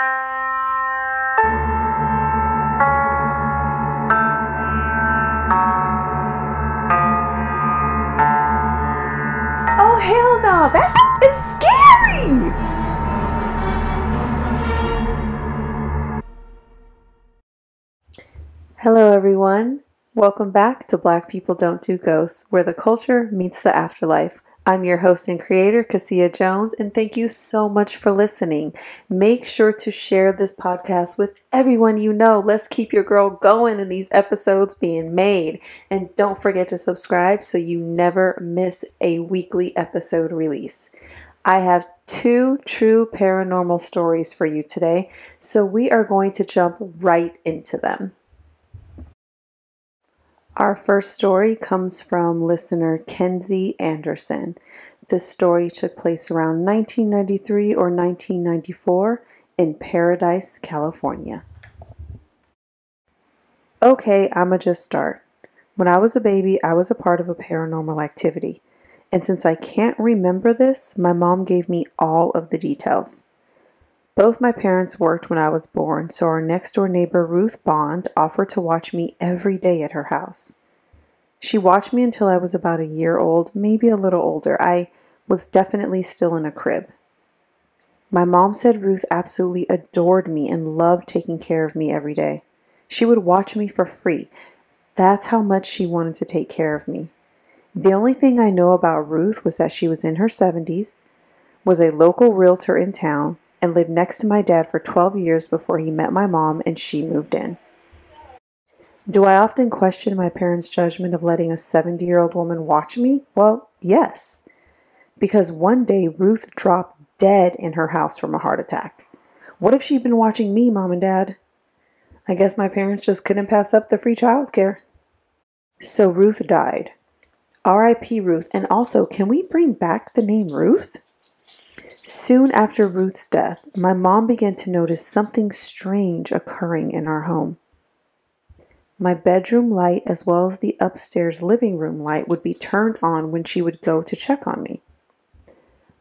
Oh, hell no. That is scary. Hello, everyone. Welcome back to Black People Don't Do Ghosts, where the culture meets the afterlife. I'm your host and creator, Cassia Jones, and thank you so much for listening. Make sure to share this podcast with everyone you know. Let's keep your girl going and these episodes being made. And don't forget to subscribe so you never miss a weekly episode release. I have two true paranormal stories for you today, so we are going to jump right into them. Our first story comes from listener Kinsey Anderson. This story took place around 1993 or 1994 in Paradise, California. Okay, I'ma just start. When I was a baby, I was a part of a paranormal activity. And since I can't remember this, my mom gave me all of the details. Both my parents worked when I was born, so our next door neighbor, Ruth Bond, offered to watch me every day at her house. She watched me until I was about a year old, maybe a little older. I was definitely still in a crib. My mom said Ruth absolutely adored me and loved taking care of me every day. She would watch me for free. That's how much she wanted to take care of me. The only thing I know about Ruth was that she was in her 70s, was a local realtor in town, and lived next to my dad for 12 years before he met my mom and she moved in. Do I often question my parents' judgment of letting a 70 year old woman watch me? Well, yes. Because one day Ruth dropped dead in her house from a heart attack. What if she'd been watching me, mom and dad? I guess my parents just couldn't pass up the free childcare. So Ruth died. R.I.P. Ruth. And also, can we bring back the name Ruth? Soon after Ruth's death, my mom began to notice something strange occurring in our home. My bedroom light, as well as the upstairs living room light, would be turned on when she would go to check on me.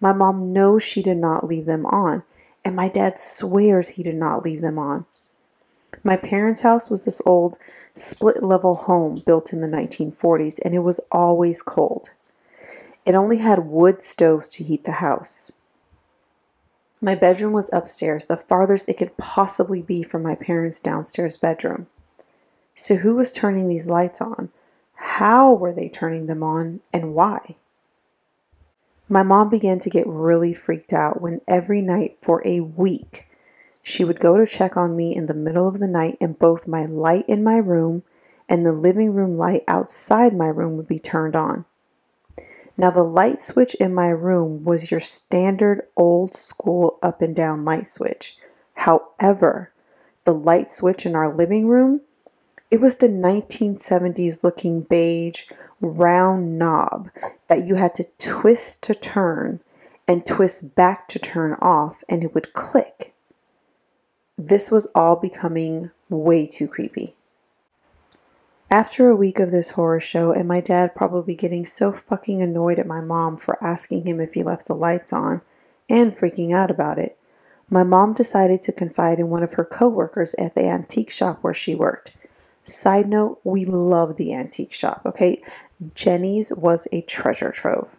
My mom knows she did not leave them on, and my dad swears he did not leave them on. My parents' house was this old split level home built in the 1940s, and it was always cold. It only had wood stoves to heat the house. My bedroom was upstairs, the farthest it could possibly be from my parents' downstairs bedroom. So, who was turning these lights on? How were they turning them on, and why? My mom began to get really freaked out when every night for a week she would go to check on me in the middle of the night, and both my light in my room and the living room light outside my room would be turned on. Now, the light switch in my room was your standard old school up and down light switch. However, the light switch in our living room, it was the 1970s looking beige round knob that you had to twist to turn and twist back to turn off, and it would click. This was all becoming way too creepy. After a week of this horror show, and my dad probably getting so fucking annoyed at my mom for asking him if he left the lights on and freaking out about it, my mom decided to confide in one of her coworkers at the antique shop where she worked. Side note, we love the antique shop, okay? Jenny's was a treasure trove.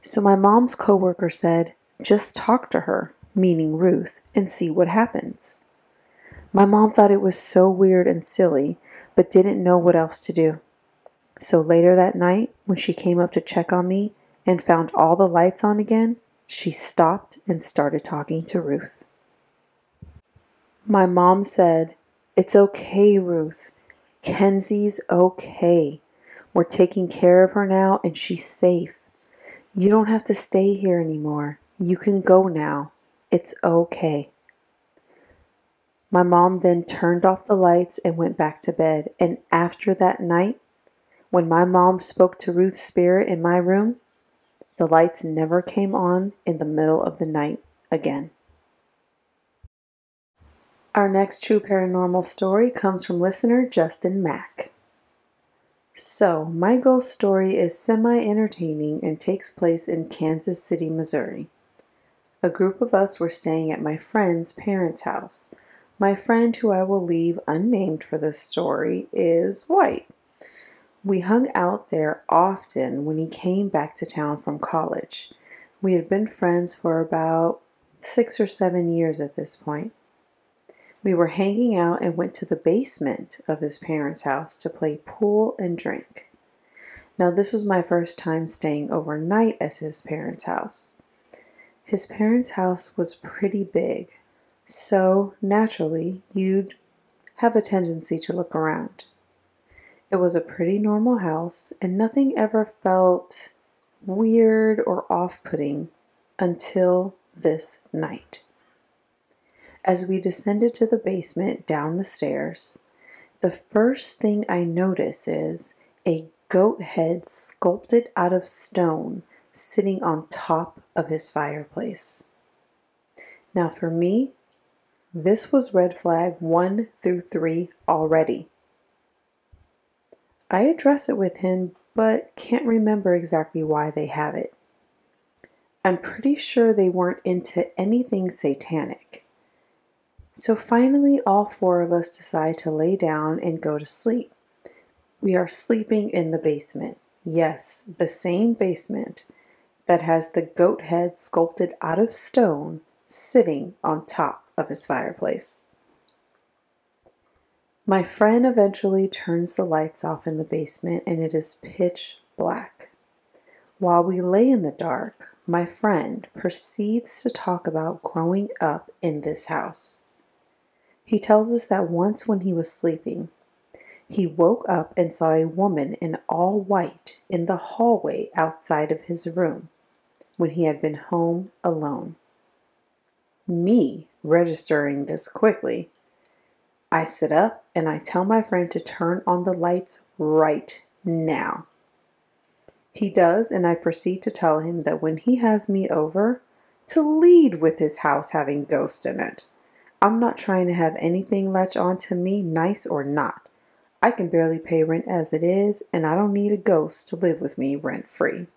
So my mom's coworker said, just talk to her, meaning Ruth, and see what happens. My mom thought it was so weird and silly, but didn't know what else to do. So later that night, when she came up to check on me and found all the lights on again, she stopped and started talking to Ruth. My mom said, It's okay, Ruth. Kinsey's okay. We're taking care of her now and she's safe. You don't have to stay here anymore. You can go now. It's okay. My mom then turned off the lights and went back to bed. And after that night, when my mom spoke to Ruth's spirit in my room, the lights never came on in the middle of the night again. Our next true paranormal story comes from listener Justin Mack. So, my ghost story is semi entertaining and takes place in Kansas City, Missouri. a group of us were staying at my friend's parents' house. My friend, who I will leave unnamed for this story, is white. We hung out there often when he came back to town from college. We had been friends for about six or seven years at this point. We were hanging out and went to the basement of his parents' house to play pool and drink. Now, this was my first time staying overnight at his parents' house. His parents' house was pretty big, so naturally, you'd have a tendency to look around. It was a pretty normal house, and nothing ever felt weird or off putting until this night. As we descended to the basement down the stairs, the first thing I notice is a goat head sculpted out of stone sitting on top of his fireplace. Now, for me, this was red flag one through three already. I address it with him, but can't remember exactly why they have it. I'm pretty sure they weren't into anything satanic. So finally, all four of us decide to lay down and go to sleep. We are sleeping in the basement. Yes, the same basement that has the goat head sculpted out of stone sitting on top of his fireplace. My friend eventually turns the lights off in the basement and it is pitch black. While we lay in the dark, my friend proceeds to talk about growing up in this house. He tells us that once when he was sleeping, he woke up and saw a woman in all white in the hallway outside of his room when he had been home alone. Me registering this quickly, I sit up and I tell my friend to turn on the lights right now. He does, and I proceed to tell him that when he has me over, to lead with his house having ghosts in it. I'm not trying to have anything latch on to me, nice or not. I can barely pay rent as it is, and I don't need a ghost to live with me rent free.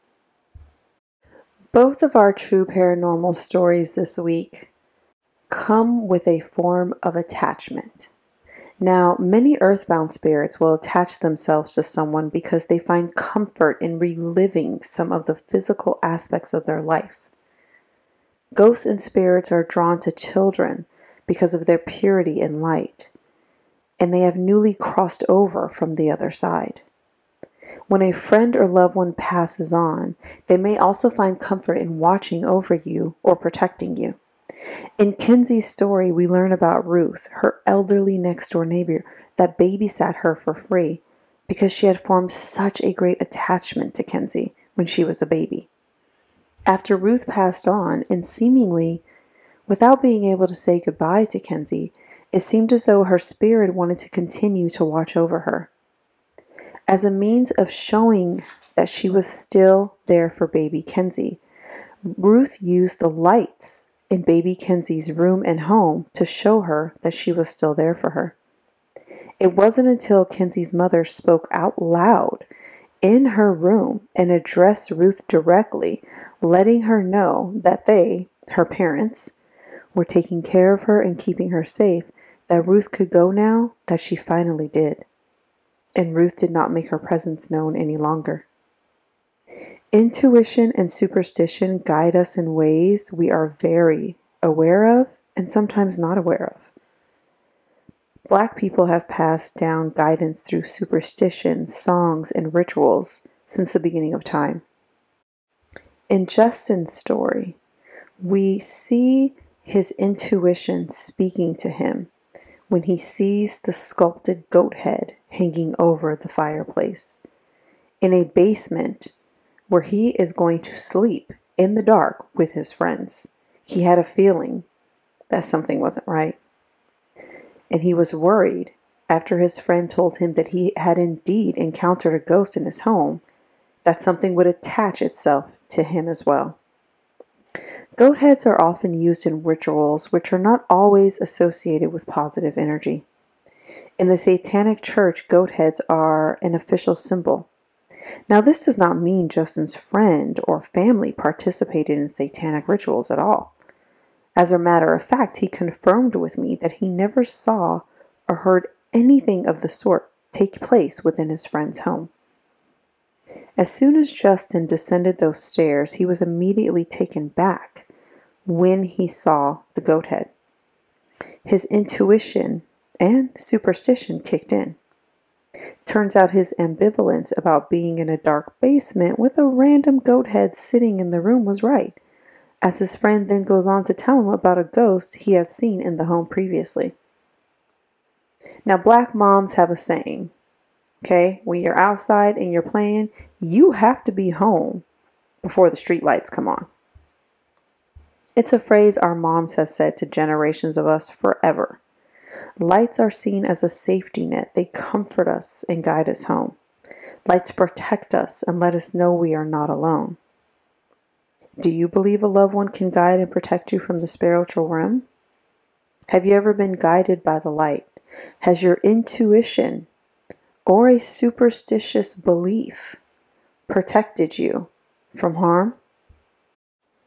Both of our true paranormal stories this week come with a form of attachment. Now, many earthbound spirits will attach themselves to someone because they find comfort in reliving some of the physical aspects of their life. Ghosts and spirits are drawn to children because of their purity and light, and they have newly crossed over from the other side. When a friend or loved one passes on, they may also find comfort in watching over you or protecting you. In Kinsey's story, we learn about Ruth, her elderly next door neighbor that babysat her for free because she had formed such a great attachment to Kinsey when she was a baby. After Ruth passed on, and seemingly without being able to say goodbye to Kinsey, it seemed as though her spirit wanted to continue to watch over her. As a means of showing that she was still there for baby Kinsey, Ruth used the lights in baby Kinsey's room and home to show her that she was still there for her. It wasn't until Kinsey's mother spoke out loud in her room and addressed Ruth directly, letting her know that they, her parents, were taking care of her and keeping her safe, that Ruth could go now, that she finally did. And Ruth did not make her presence known any longer. Intuition and superstition guide us in ways we are very aware of and sometimes not aware of. Black people have passed down guidance through superstition, songs, and rituals since the beginning of time. In Justin's story, we see his intuition speaking to him when he sees the sculpted goat head hanging over the fireplace. In a basement where he is going to sleep in the dark with his friends. He had a feeling that something wasn't right. And he was worried after his friend told him that he had indeed encountered a ghost in his home, that something would attach itself to him as well. Goat heads are often used in rituals which are not always associated with positive energy. In the Satanic Church, goat heads are an official symbol. Now, this does not mean Justin's friend or family participated in satanic rituals at all. As a matter of fact, he confirmed with me that he never saw or heard anything of the sort take place within his friend's home. As soon as Justin descended those stairs, he was immediately taken back when he saw the goat head. His intuition and superstition kicked in. Turns out his ambivalence about being in a dark basement with a random goat head sitting in the room was right, as his friend then goes on to tell him about a ghost he had seen in the home previously. Now, black moms have a saying, okay? When you're outside and you're playing, you have to be home before the street lights come on. It's a phrase our moms have said to generations of us forever. Lights are seen as a safety net. They comfort us and guide us home. Lights protect us and let us know we are not alone. Do you believe a loved one can guide and protect you from the spiritual realm? Have you ever been guided by the light? Has your intuition or a superstitious belief protected you from harm?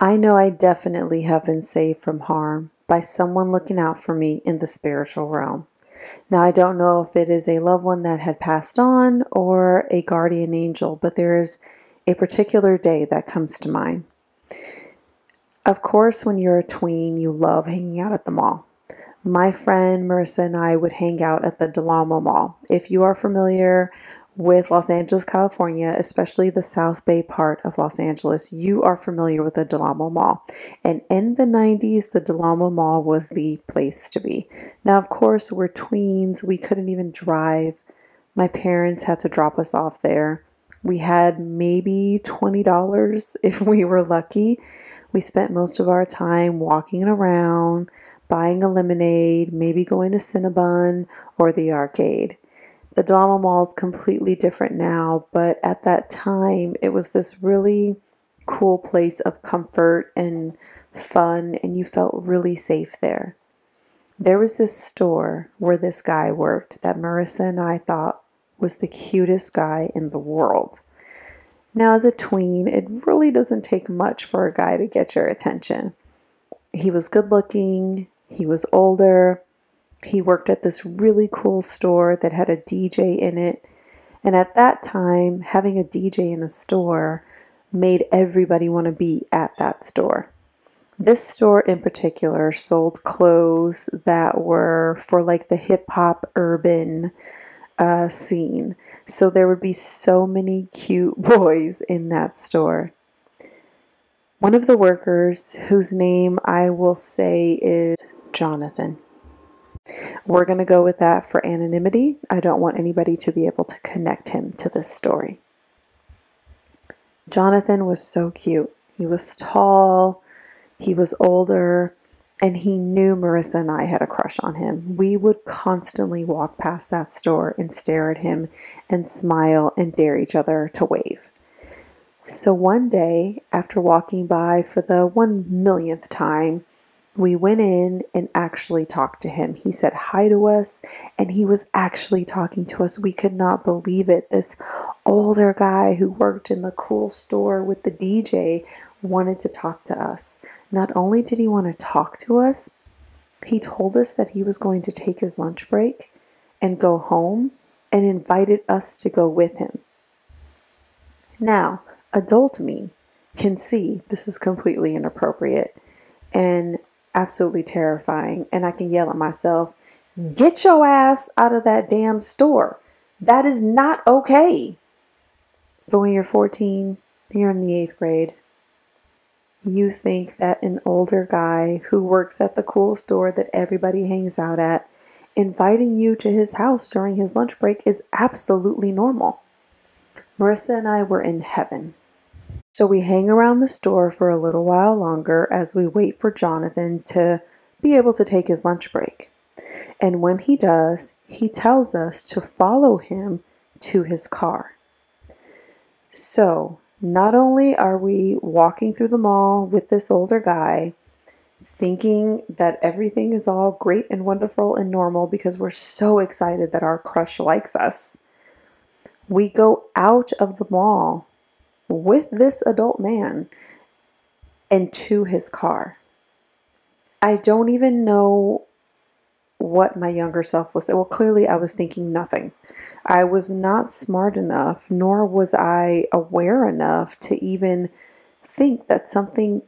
I know I definitely have been saved from harm by someone looking out for me in the spiritual realm. Now, I don't know if it is a loved one that had passed on or a guardian angel, but there is a particular day that comes to mind. Of course, when you're a tween, you love hanging out at the mall my friend Marissa and I would hang out at the Del Amo Mall. If you are familiar with Los Angeles, California, especially the South Bay part of Los Angeles, you are familiar with the Del Amo Mall. And in the 90s, the Del Amo Mall was the place to be. Now, of course, we're tweens, we couldn't even drive. My parents had to drop us off there. We had maybe $20 if we were lucky. We spent most of our time walking around buying a lemonade, maybe going to Cinnabon or the arcade. The Del Mall is completely different now, but at that time it was this really cool place of comfort and fun, and you felt really safe there. There was this store where this guy worked that Marissa and I thought was the cutest guy in the world. Now, as a tween, it really doesn't take much for a guy to get your attention. He was good looking, he was older. He worked at this really cool store that had a DJ in it. And at that time, having a DJ in a store made everybody want to be at that store. This store in particular sold clothes that were for like the hip hop urban uh, scene. So there would be so many cute boys in that store. One of the workers, whose name I will say is Jonathan. We're going to go with that for anonymity. I don't want anybody to be able to connect him to this story. Jonathan was so cute. He was tall, he was older, and he knew Marissa and I had a crush on him. We would constantly walk past that store and stare at him and smile and dare each other to wave. So one day, after walking by for the one millionth time, we went in and actually talked to him. He said hi to us and he was actually talking to us. We could not believe it. This older guy who worked in the cool store with the DJ wanted to talk to us. Not only did he want to talk to us, he told us that he was going to take his lunch break and go home and invited us to go with him. Now, adult me can see this is completely inappropriate and absolutely terrifying. And I can yell at myself, get your ass out of that damn store. That is not okay. But when you're 14, you're in the eighth grade, you think that an older guy who works at the cool store that everybody hangs out at, inviting you to his house during his lunch break is absolutely normal. Marissa and I were in heaven. So we hang around the store for a little while longer as we wait for Jonathan to be able to take his lunch break. And when he does, he tells us to follow him to his car. So, not only are we walking through the mall with this older guy, thinking that everything is all great and wonderful and normal because we're so excited that our crush likes us, we go out of the mall with this adult man and to his car. I don't even know what my younger self was. Well, clearly I was thinking nothing. I was not smart enough, nor was I aware enough to even think that something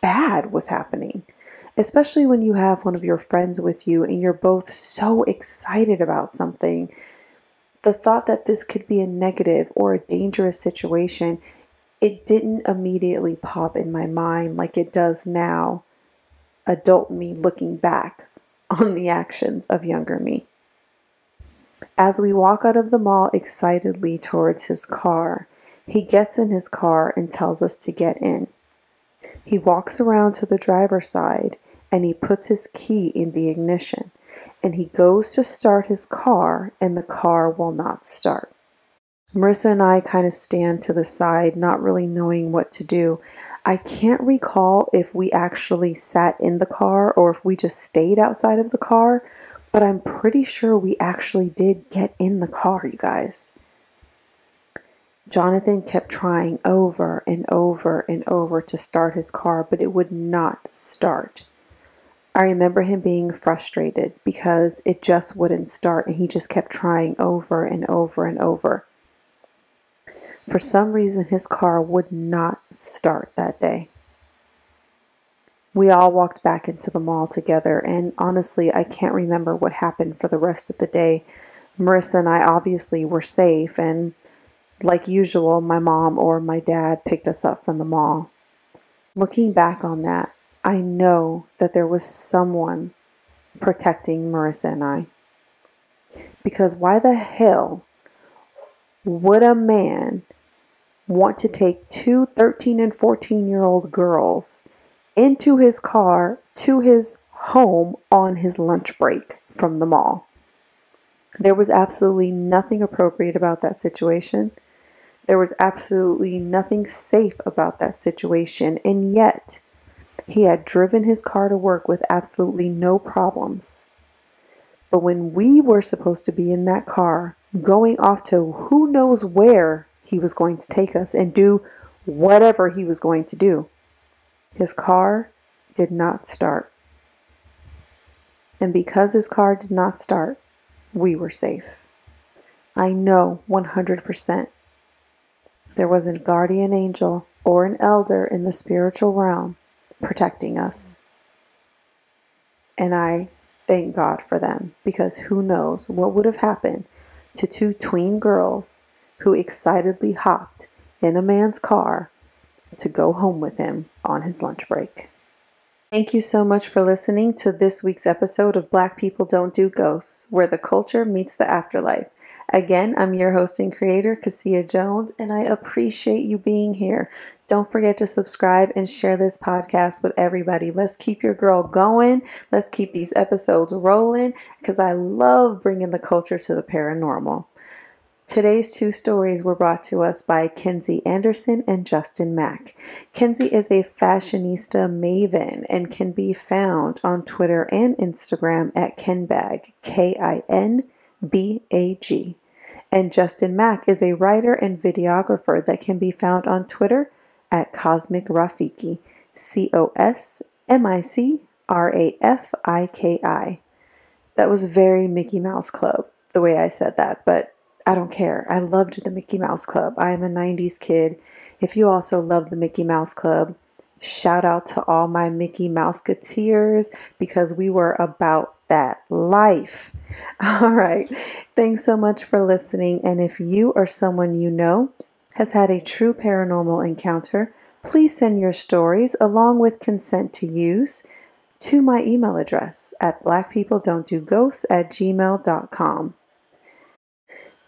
bad was happening. Especially when you have one of your friends with you and you're both so excited about something. The thought that this could be a negative or a dangerous situation, it didn't immediately pop in my mind like it does now, adult me looking back on the actions of younger me. As we walk out of the mall excitedly towards his car, he gets in his car and tells us to get in. He walks around to the driver's side and he puts his key in the ignition and he goes to start his car and the car will not start. Marissa and I kind of stand to the side, not really knowing what to do. I can't recall if we actually sat in the car or if we just stayed outside of the car, but I'm pretty sure we actually did get in the car, you guys. Jonathan kept trying over and over and over to start his car, but it would not start. I remember him being frustrated because it just wouldn't start and he just kept trying over and over and over. For some reason, his car would not start that day. We all walked back into the mall together, and honestly, I can't remember what happened for the rest of the day. Marissa and I obviously were safe, and like usual, my mom or my dad picked us up from the mall. Looking back on that, I know that there was someone protecting Marissa and I. Because why the hell would a man want to take two 13 and 14 year old girls into his car to his home on his lunch break from the mall. There was absolutely nothing appropriate about that situation. There was absolutely nothing safe about that situation. And yet, he had driven his car to work with absolutely no problems. But when we were supposed to be in that car, going off to who knows where he was going to take us and do whatever he was going to do. His car did not start. And because his car did not start, we were safe. I know 100% there was a guardian angel or an elder in the spiritual realm protecting us. And I thank God for them because who knows what would have happened to two tween girls who excitedly hopped in a man's car to go home with him on his lunch break. Thank you so much for listening to this week's episode of Black People Don't Do Ghosts, where the culture meets the afterlife. Again, I'm your host and creator, Cassia Jones, and I appreciate you being here. Don't forget to subscribe and share this podcast with everybody. Let's keep your girl going. Let's keep these episodes rolling because I love bringing the culture to the paranormal. Today's two stories were brought to us by Kinsey Anderson and Justin Mack. Kinsey is a fashionista maven and can be found on Twitter and Instagram at Kinbag, K I N B A G. And Justin Mack is a writer and videographer that can be found on Twitter at Cosmic Rafiki, C O S M I C R A F I K I. That was very Mickey Mouse Club, the way I said that, but I don't care. I loved the Mickey Mouse Club. I am a 90s kid. If you also love the Mickey Mouse Club, shout out to all my Mickey Mouseketeers because we were about that life. All right. Thanks so much for listening. And if you or someone you know has had a true paranormal encounter, please send your stories along with consent to use to my email address at blackpeopledon'tdoghosts at gmail.com.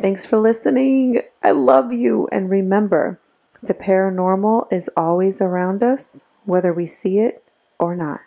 Thanks for listening. I love you. And remember, the paranormal is always around us, whether we see it or not.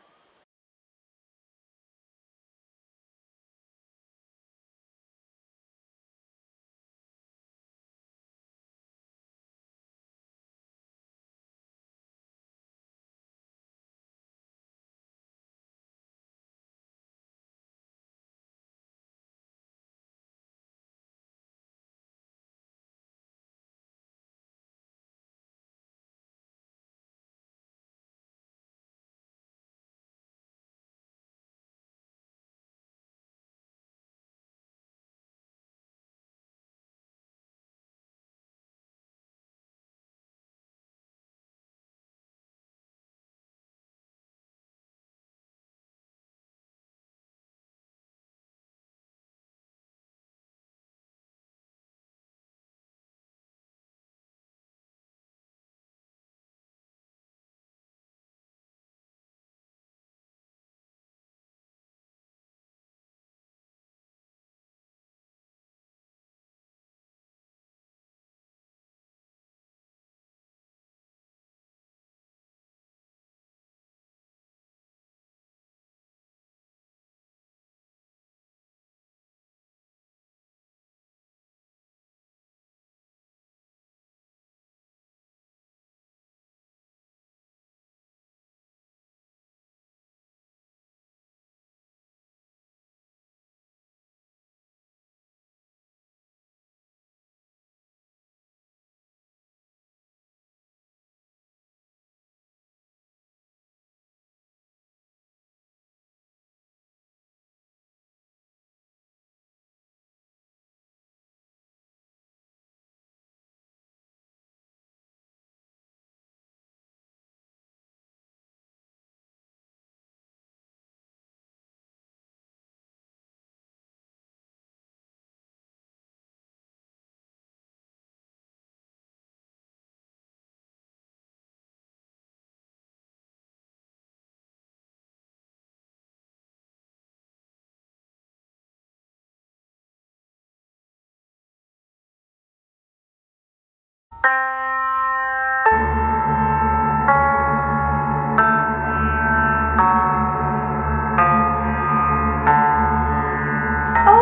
Oh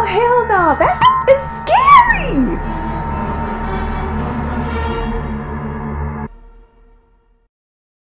hell no, that is scary!